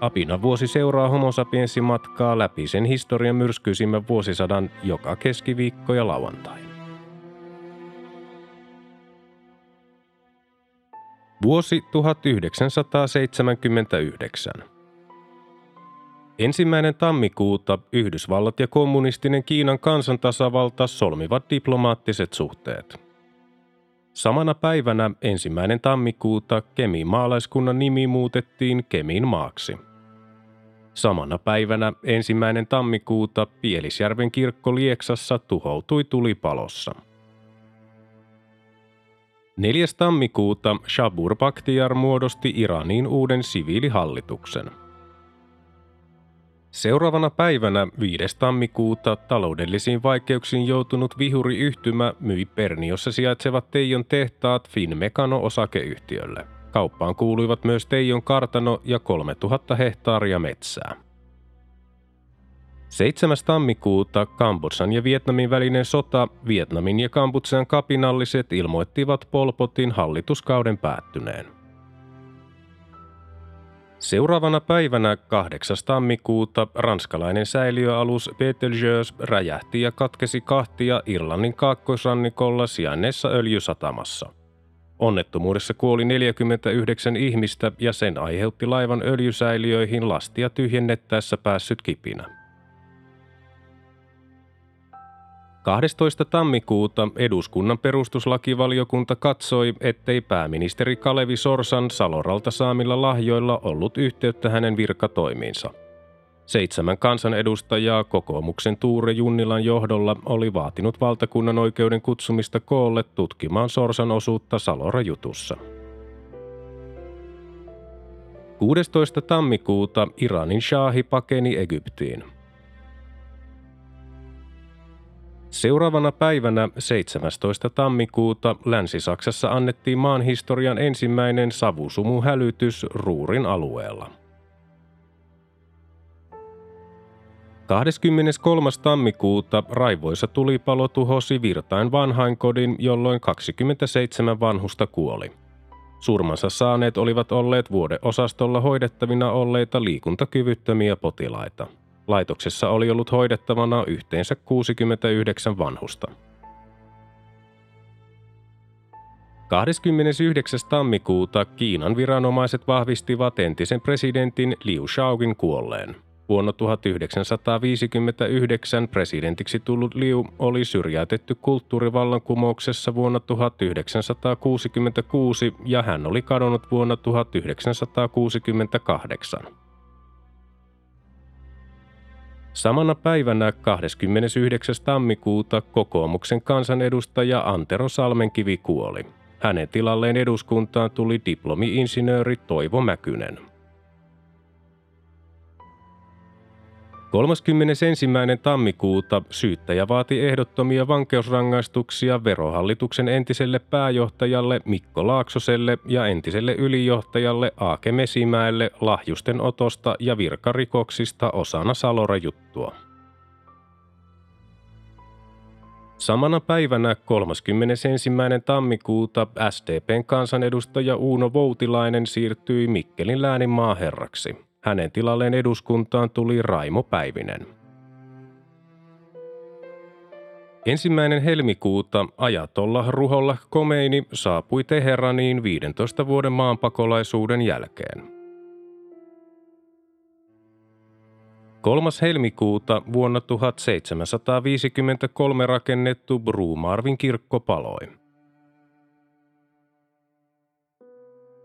Apina vuosi seuraa homo matkaa läpi sen historian myrskyisimmän vuosisadan joka keskiviikko ja lauantai. Vuosi 1979. Ensimmäinen tammikuuta Yhdysvallat ja kommunistinen Kiinan kansantasavalta solmivat diplomaattiset suhteet. Samana päivänä ensimmäinen tammikuuta Kemin maalaiskunnan nimi muutettiin Kemin maaksi. Samana päivänä ensimmäinen tammikuuta Pielisjärven kirkko Lieksassa tuhoutui tulipalossa. 4. tammikuuta Shabur Bakhtiar muodosti Iraniin uuden siviilihallituksen. Seuraavana päivänä 5. tammikuuta taloudellisiin vaikeuksiin joutunut vihuriyhtymä myi Perniossa sijaitsevat Teijon tehtaat Finmekano osakeyhtiölle. Kauppaan kuuluivat myös Teijon kartano ja 3000 hehtaaria metsää. 7. tammikuuta Kambodsan ja Vietnamin välinen sota Vietnamin ja Kambodsan kapinalliset ilmoittivat Polpotin hallituskauden päättyneen. Seuraavana päivänä 8. tammikuuta ranskalainen säiliöalus Betelgeuse räjähti ja katkesi kahtia Irlannin kaakkoisrannikolla sijainneessa öljysatamassa. Onnettomuudessa kuoli 49 ihmistä ja sen aiheutti laivan öljysäiliöihin lastia tyhjennettäessä päässyt kipinä. 12. tammikuuta eduskunnan perustuslakivaliokunta katsoi, ettei pääministeri Kalevi Sorsan Saloralta saamilla lahjoilla ollut yhteyttä hänen virkatoimiinsa. Seitsemän kansanedustajaa kokoomuksen Tuure Junnilan johdolla oli vaatinut valtakunnan oikeuden kutsumista koolle tutkimaan Sorsan osuutta Salora-jutussa. 16. tammikuuta Iranin shaahi pakeni Egyptiin – Seuraavana päivänä 17. tammikuuta Länsi-Saksassa annettiin maan historian ensimmäinen savusumuhälytys Ruurin alueella. 23. tammikuuta raivoisa tulipalo tuhosi Virtain vanhainkodin, jolloin 27 vanhusta kuoli. Surmansa saaneet olivat olleet vuodeosastolla hoidettavina olleita liikuntakyvyttömiä potilaita. Laitoksessa oli ollut hoidettavana yhteensä 69 vanhusta. 29. tammikuuta Kiinan viranomaiset vahvistivat entisen presidentin Liu Shaoqin kuolleen. Vuonna 1959 presidentiksi tullut Liu oli syrjäytetty kulttuurivallankumouksessa vuonna 1966 ja hän oli kadonnut vuonna 1968. Samana päivänä 29. tammikuuta kokoomuksen kansanedustaja Antero Salmenkivi kuoli. Hänen tilalleen eduskuntaan tuli diplomi-insinööri Toivo Mäkynen. 31. tammikuuta syyttäjä vaati ehdottomia vankeusrangaistuksia verohallituksen entiselle pääjohtajalle Mikko Laaksoselle ja entiselle ylijohtajalle Aake Mesimäelle lahjusten otosta ja virkarikoksista osana Salora-juttua. Samana päivänä 31. tammikuuta SDPn kansanedustaja Uuno Voutilainen siirtyi Mikkelin läänin maaherraksi. Hänen tilalleen eduskuntaan tuli Raimo Päivinen. Ensimmäinen helmikuuta ajatolla Ruholla Komeini saapui Teheraniin 15 vuoden maanpakolaisuuden jälkeen. 3. helmikuuta vuonna 1753 rakennettu Brumarvin kirkko paloi.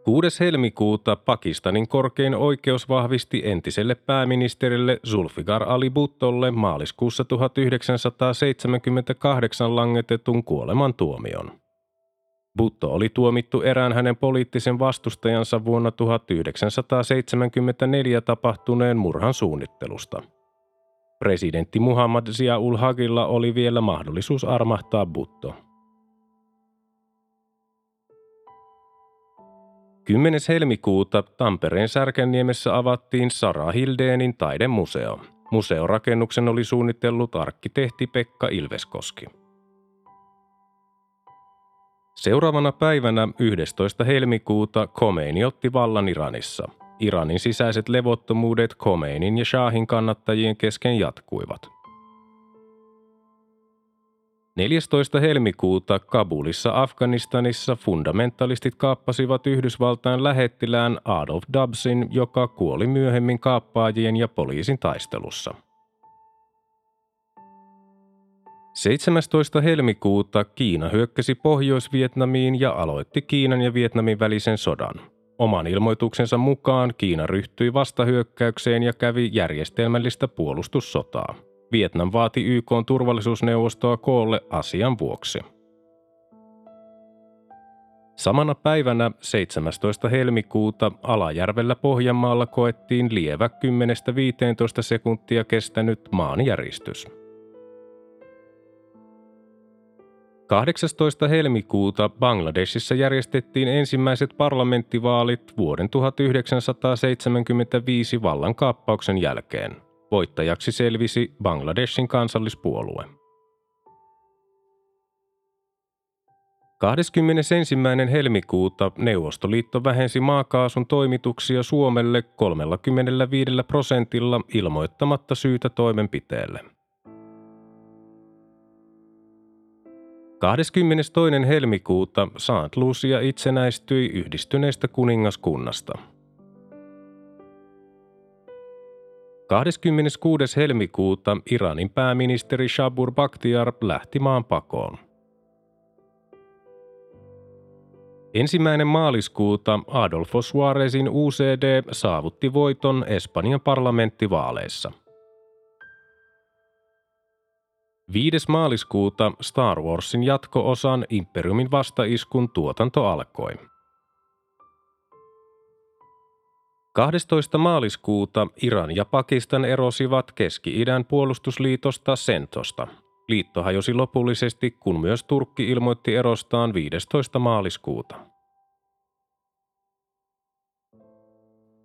6. helmikuuta Pakistanin korkein oikeus vahvisti entiselle pääministerille Zulfikar Ali Bhuttolle maaliskuussa 1978 langetetun kuolemantuomion. Butto oli tuomittu erään hänen poliittisen vastustajansa vuonna 1974 tapahtuneen murhan suunnittelusta. Presidentti Muhammad Zia-ul Hagilla oli vielä mahdollisuus armahtaa Butto. 10. helmikuuta Tampereen Särkänniemessä avattiin Sara Hildeenin taidemuseo. Museorakennuksen oli suunnitellut arkkitehti Pekka Ilveskoski. Seuraavana päivänä 11. helmikuuta Khomeini otti vallan Iranissa. Iranin sisäiset levottomuudet Khomeinin ja Shahin kannattajien kesken jatkuivat. 14. helmikuuta Kabulissa Afganistanissa fundamentalistit kaappasivat Yhdysvaltain lähettilään Adolf Dubsin, joka kuoli myöhemmin kaappaajien ja poliisin taistelussa. 17. helmikuuta Kiina hyökkäsi Pohjois-Vietnamiin ja aloitti Kiinan ja Vietnamin välisen sodan. Oman ilmoituksensa mukaan Kiina ryhtyi vastahyökkäykseen ja kävi järjestelmällistä puolustussotaa. Vietnam vaati YK turvallisuusneuvostoa koolle asian vuoksi. Samana päivänä 17. helmikuuta Alajärvellä Pohjanmaalla koettiin lievä 10-15 sekuntia kestänyt maanjäristys. 18. helmikuuta Bangladesissa järjestettiin ensimmäiset parlamenttivaalit vuoden 1975 vallankaappauksen jälkeen. Voittajaksi selvisi Bangladeshin kansallispuolue. 21. helmikuuta Neuvostoliitto vähensi maakaasun toimituksia Suomelle 35 prosentilla ilmoittamatta syytä toimenpiteelle. 22. helmikuuta Saint Lucia itsenäistyi yhdistyneestä kuningaskunnasta – 26. helmikuuta Iranin pääministeri Shabur Bakhtiar lähti maan pakoon. Ensimmäinen maaliskuuta Adolfo Suarezin UCD saavutti voiton Espanjan parlamenttivaaleissa. 5. maaliskuuta Star Warsin jatko-osan Imperiumin vastaiskun tuotanto alkoi. 12. maaliskuuta Iran ja Pakistan erosivat Keski-idän puolustusliitosta Sentosta. Liitto hajosi lopullisesti, kun myös Turkki ilmoitti erostaan 15. maaliskuuta.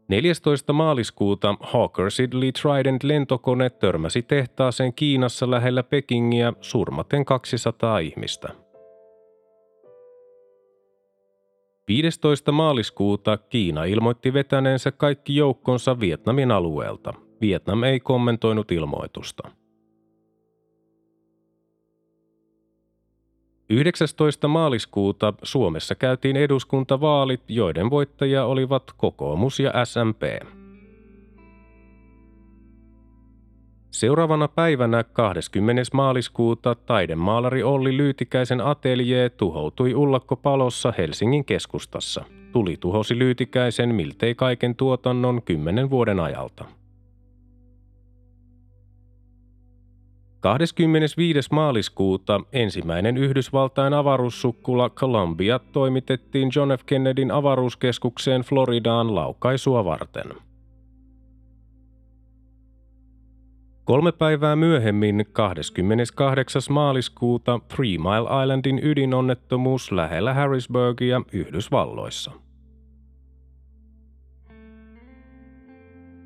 14. maaliskuuta Hawker Siddeley Trident lentokone törmäsi tehtaaseen Kiinassa lähellä Pekingiä surmaten 200 ihmistä. 15. maaliskuuta Kiina ilmoitti vetäneensä kaikki joukkonsa Vietnamin alueelta. Vietnam ei kommentoinut ilmoitusta. 19. maaliskuuta Suomessa käytiin eduskuntavaalit, joiden voittajia olivat kokoomus ja SMP. Seuraavana päivänä 20. maaliskuuta taidemaalari Olli Lyytikäisen ateljee tuhoutui ullakkopalossa Helsingin keskustassa. Tuli tuhosi Lyytikäisen miltei kaiken tuotannon kymmenen vuoden ajalta. 25. maaliskuuta ensimmäinen Yhdysvaltain avaruussukkula Columbia toimitettiin John F. Kennedyn avaruuskeskukseen Floridaan laukaisua varten – Kolme päivää myöhemmin, 28. maaliskuuta, Three Mile Islandin ydinonnettomuus lähellä Harrisburgia Yhdysvalloissa.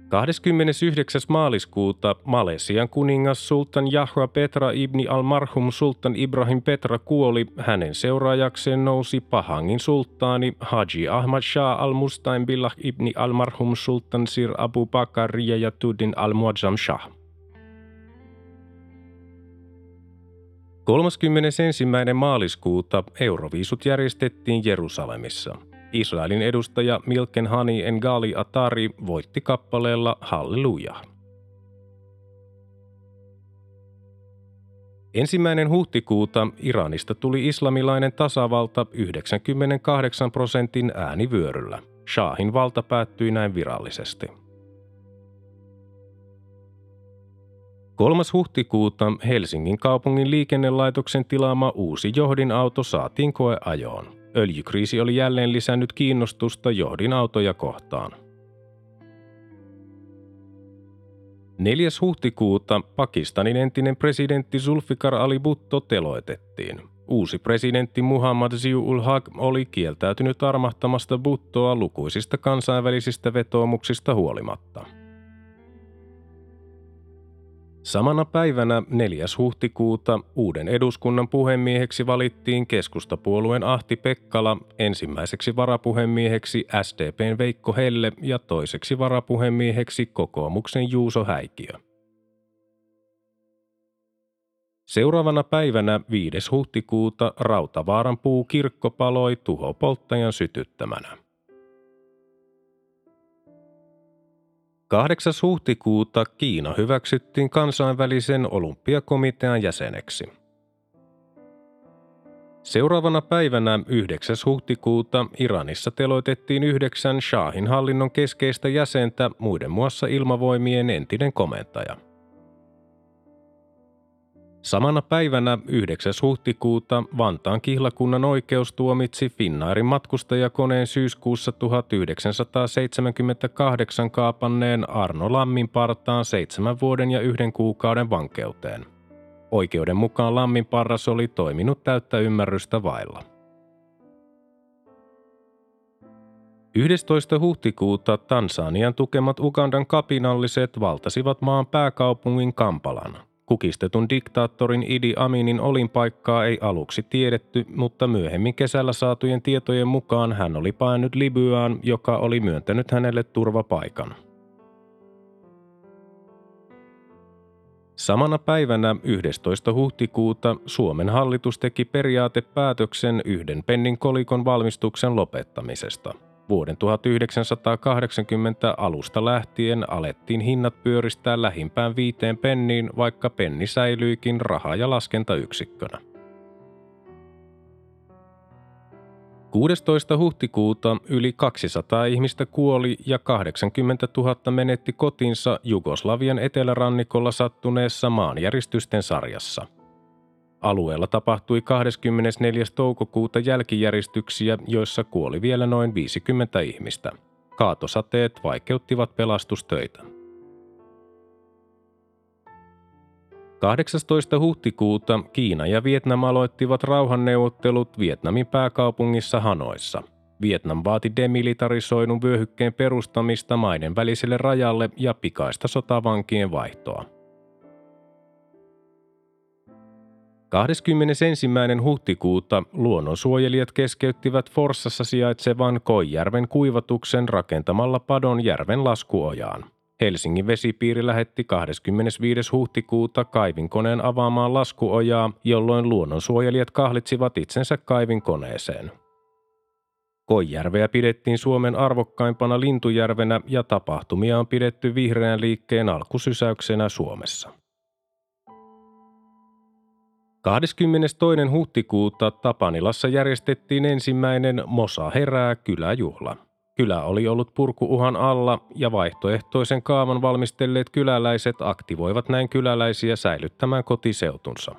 29. maaliskuuta Malesian kuningas Sultan Jahra Petra ibni al-Marhum Sultan Ibrahim Petra kuoli. Hänen seuraajakseen nousi Pahangin sulttaani Haji Ahmad Shah al-Mustain Billah ibni al-Marhum Sultan Sir Abu Bakar Riyatuddin al-Muazzam Shah. 31. maaliskuuta Euroviisut järjestettiin Jerusalemissa. Israelin edustaja Milken Hani Engali Atari voitti kappaleella Halleluja. Ensimmäinen huhtikuuta Iranista tuli islamilainen tasavalta 98 prosentin äänivyöryllä. Shahin valta päättyi näin virallisesti. 3. huhtikuuta Helsingin kaupungin liikennelaitoksen tilaama uusi johdinauto saatiin koeajoon. Öljykriisi oli jälleen lisännyt kiinnostusta johdinautoja kohtaan. 4. huhtikuuta Pakistanin entinen presidentti Zulfikar Ali Bhutto teloitettiin. Uusi presidentti Muhammad Ziul Haq oli kieltäytynyt armahtamasta Bhuttoa lukuisista kansainvälisistä vetoomuksista huolimatta. Samana päivänä 4. huhtikuuta uuden eduskunnan puhemieheksi valittiin keskustapuolueen Ahti Pekkala, ensimmäiseksi varapuhemieheksi SDPn Veikko Helle ja toiseksi varapuhemieheksi kokoomuksen Juuso Häikiö. Seuraavana päivänä 5. huhtikuuta Rautavaaran puukirkko paloi tuhopolttajan sytyttämänä. 8. huhtikuuta Kiina hyväksyttiin kansainvälisen olympiakomitean jäseneksi. Seuraavana päivänä 9. huhtikuuta Iranissa teloitettiin yhdeksän Shahin hallinnon keskeistä jäsentä, muiden muassa ilmavoimien entinen komentaja – Samana päivänä 9. huhtikuuta Vantaan kihlakunnan oikeus tuomitsi Finnairin matkustajakoneen syyskuussa 1978 kaapanneen Arno Lamminpartaan seitsemän vuoden ja yhden kuukauden vankeuteen. Oikeuden mukaan Lamminparras oli toiminut täyttä ymmärrystä vailla. 11. huhtikuuta Tansanian tukemat Ugandan kapinalliset valtasivat maan pääkaupungin Kampalan – Kukistetun diktaattorin Idi Aminin olinpaikkaa ei aluksi tiedetty, mutta myöhemmin kesällä saatujen tietojen mukaan hän oli paennut Libyaan, joka oli myöntänyt hänelle turvapaikan. Samana päivänä 11. huhtikuuta Suomen hallitus teki periaatepäätöksen yhden pennin kolikon valmistuksen lopettamisesta – Vuoden 1980 alusta lähtien alettiin hinnat pyöristää lähimpään viiteen penniin, vaikka penni säilyikin raha- ja laskentayksikkönä. 16. huhtikuuta yli 200 ihmistä kuoli ja 80 000 menetti kotinsa Jugoslavian etelärannikolla sattuneessa maanjäristysten sarjassa – Alueella tapahtui 24. toukokuuta jälkijäristyksiä, joissa kuoli vielä noin 50 ihmistä. Kaatosateet vaikeuttivat pelastustöitä. 18. huhtikuuta Kiina ja Vietnam aloittivat rauhanneuvottelut Vietnamin pääkaupungissa Hanoissa. Vietnam vaati demilitarisoidun vyöhykkeen perustamista maiden väliselle rajalle ja pikaista sotavankien vaihtoa. 21. huhtikuuta luonnonsuojelijat keskeyttivät Forssassa sijaitsevan Koijärven kuivatuksen rakentamalla padon järven laskuojaan. Helsingin vesipiiri lähetti 25. huhtikuuta kaivinkoneen avaamaan laskuojaa, jolloin luonnonsuojelijat kahlitsivat itsensä kaivinkoneeseen. Koijärveä pidettiin Suomen arvokkaimpana lintujärvenä ja tapahtumia on pidetty vihreän liikkeen alkusysäyksenä Suomessa. 22. huhtikuuta Tapanilassa järjestettiin ensimmäinen Mosa herää kyläjuhla. Kylä oli ollut purkuuhan alla ja vaihtoehtoisen kaavan valmistelleet kyläläiset aktivoivat näin kyläläisiä säilyttämään kotiseutunsa.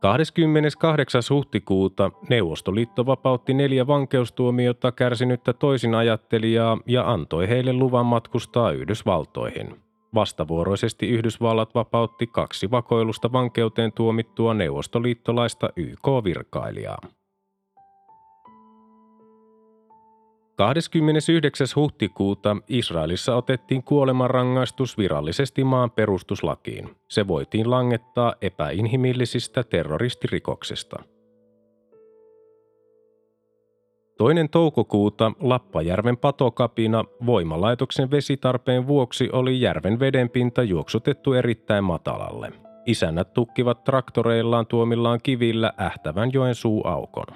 28. huhtikuuta Neuvostoliitto vapautti neljä vankeustuomiota kärsinyttä toisin ajattelijaa ja antoi heille luvan matkustaa Yhdysvaltoihin. Vastavuoroisesti Yhdysvallat vapautti kaksi vakoilusta vankeuteen tuomittua neuvostoliittolaista YK-virkailijaa. 29. huhtikuuta Israelissa otettiin kuolemanrangaistus virallisesti maan perustuslakiin. Se voitiin langettaa epäinhimillisistä terroristirikoksista – Toinen toukokuuta Lappajärven patokapina voimalaitoksen vesitarpeen vuoksi oli järven vedenpinta juoksutettu erittäin matalalle. Isännät tukkivat traktoreillaan tuomillaan kivillä ähtävän joen suuaukon.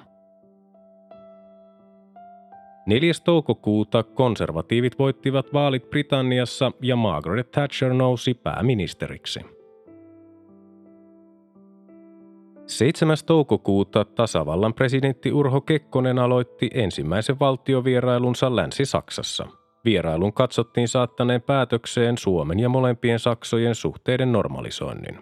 4. toukokuuta konservatiivit voittivat vaalit Britanniassa ja Margaret Thatcher nousi pääministeriksi. 7. toukokuuta tasavallan presidentti Urho Kekkonen aloitti ensimmäisen valtiovierailunsa Länsi-Saksassa. Vierailun katsottiin saattaneen päätökseen Suomen ja molempien Saksojen suhteiden normalisoinnin.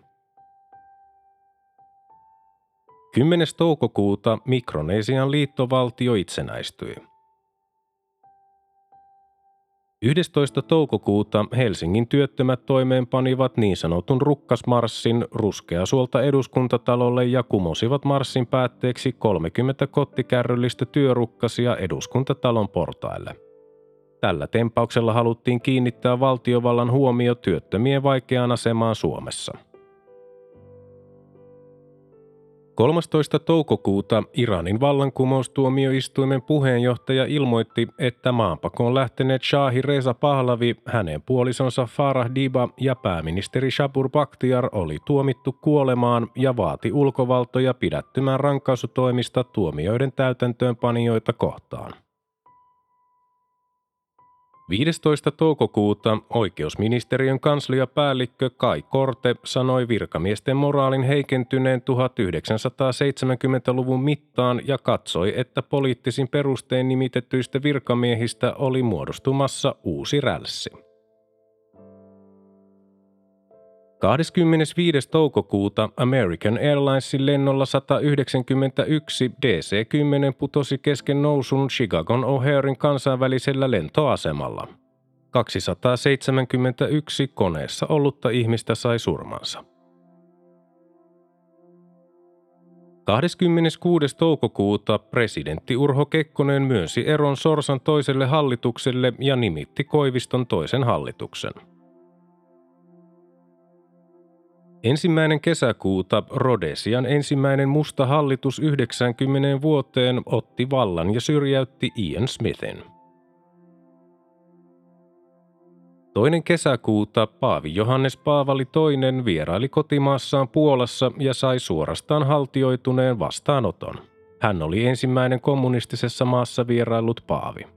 10. toukokuuta Mikronesian liittovaltio itsenäistyi. 11. toukokuuta Helsingin työttömät toimeenpanivat niin sanotun rukkasmarssin ruskeasuolta eduskuntatalolle ja kumosivat marssin päätteeksi 30 kottikärryllistä työrukkasia eduskuntatalon portaille. Tällä tempauksella haluttiin kiinnittää valtiovallan huomio työttömien vaikeaan asemaan Suomessa – 13. toukokuuta Iranin vallankumoustuomioistuimen puheenjohtaja ilmoitti, että maanpakoon lähteneet Shahi Reza Pahlavi, hänen puolisonsa Farah Diba ja pääministeri Shabur Bakhtiar oli tuomittu kuolemaan ja vaati ulkovaltoja pidättymään rankaisutoimista tuomioiden täytäntöönpanijoita kohtaan. 15. toukokuuta oikeusministeriön kansliapäällikkö Kai Korte sanoi virkamiesten moraalin heikentyneen 1970-luvun mittaan ja katsoi, että poliittisin perustein nimitetyistä virkamiehistä oli muodostumassa uusi rälssi. 25. toukokuuta American Airlinesin lennolla 191 DC-10 putosi kesken nousun Chicagon O'Harein kansainvälisellä lentoasemalla. 271 koneessa ollutta ihmistä sai surmansa. 26. toukokuuta presidentti Urho Kekkonen myönsi eron Sorsan toiselle hallitukselle ja nimitti Koiviston toisen hallituksen. Ensimmäinen kesäkuuta Rodesian ensimmäinen musta hallitus 90 vuoteen otti vallan ja syrjäytti Ian Smithin. Toinen kesäkuuta Paavi Johannes Paavali II vieraili kotimaassaan Puolassa ja sai suorastaan haltioituneen vastaanoton. Hän oli ensimmäinen kommunistisessa maassa vierailut Paavi.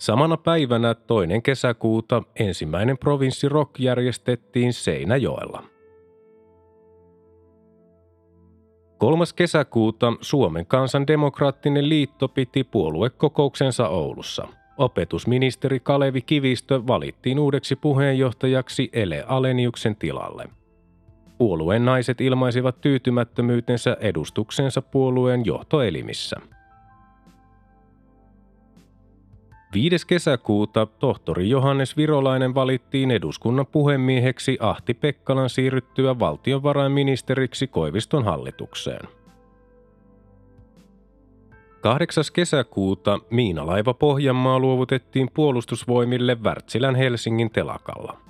Samana päivänä toinen kesäkuuta ensimmäinen provinssi Rock järjestettiin Seinäjoella. Kolmas kesäkuuta Suomen kansan demokraattinen liitto piti puoluekokouksensa Oulussa. Opetusministeri Kalevi Kivistö valittiin uudeksi puheenjohtajaksi Ele Aleniuksen tilalle. Puolueen naiset ilmaisivat tyytymättömyytensä edustuksensa puolueen johtoelimissä – 5. kesäkuuta tohtori Johannes Virolainen valittiin eduskunnan puhemieheksi Ahti Pekkalan siirryttyä valtiovarainministeriksi Koiviston hallitukseen. 8. kesäkuuta miinalaiva Pohjanmaa luovutettiin puolustusvoimille Wärtsilän Helsingin telakalla –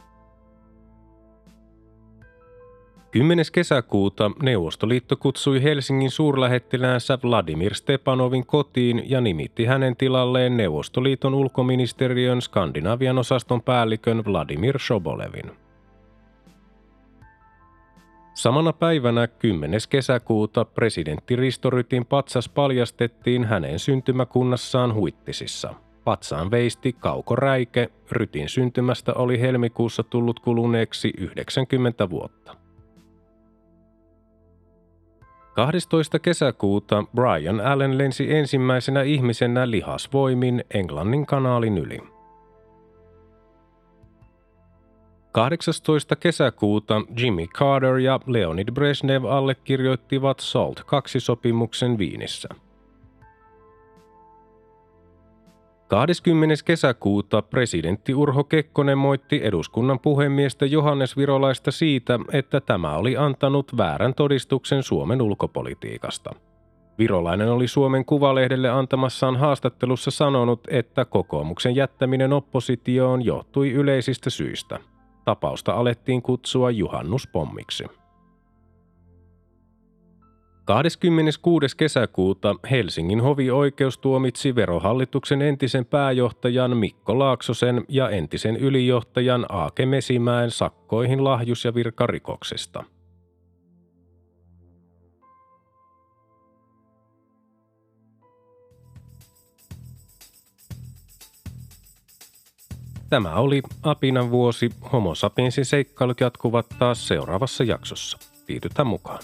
10. kesäkuuta Neuvostoliitto kutsui Helsingin suurlähettiläänsä Vladimir Stepanovin kotiin ja nimitti hänen tilalleen Neuvostoliiton ulkoministeriön Skandinavian osaston päällikön Vladimir Shobolevin. Samana päivänä 10. kesäkuuta presidentti Risto Rytin patsas paljastettiin hänen syntymäkunnassaan Huittisissa. Patsaan veisti Kauko Räike, Rytin syntymästä oli helmikuussa tullut kuluneeksi 90 vuotta. 12. kesäkuuta Brian Allen lensi ensimmäisenä ihmisenä lihasvoimin Englannin kanaalin yli. 18. kesäkuuta Jimmy Carter ja Leonid Brezhnev allekirjoittivat SALT 2-sopimuksen Viinissä – 20. kesäkuuta presidentti Urho Kekkonen moitti eduskunnan puhemiestä Johannes Virolaista siitä, että tämä oli antanut väärän todistuksen Suomen ulkopolitiikasta. Virolainen oli Suomen Kuvalehdelle antamassaan haastattelussa sanonut, että kokoomuksen jättäminen oppositioon johtui yleisistä syistä. Tapausta alettiin kutsua juhannuspommiksi. 26. kesäkuuta Helsingin hovioikeus tuomitsi verohallituksen entisen pääjohtajan Mikko Laaksosen ja entisen ylijohtajan Aake Mesimäen sakkoihin lahjus- ja virkarikoksista. Tämä oli Apinan vuosi. Homo sapiensin seikkailut jatkuvat taas seuraavassa jaksossa. Liitytään mukaan.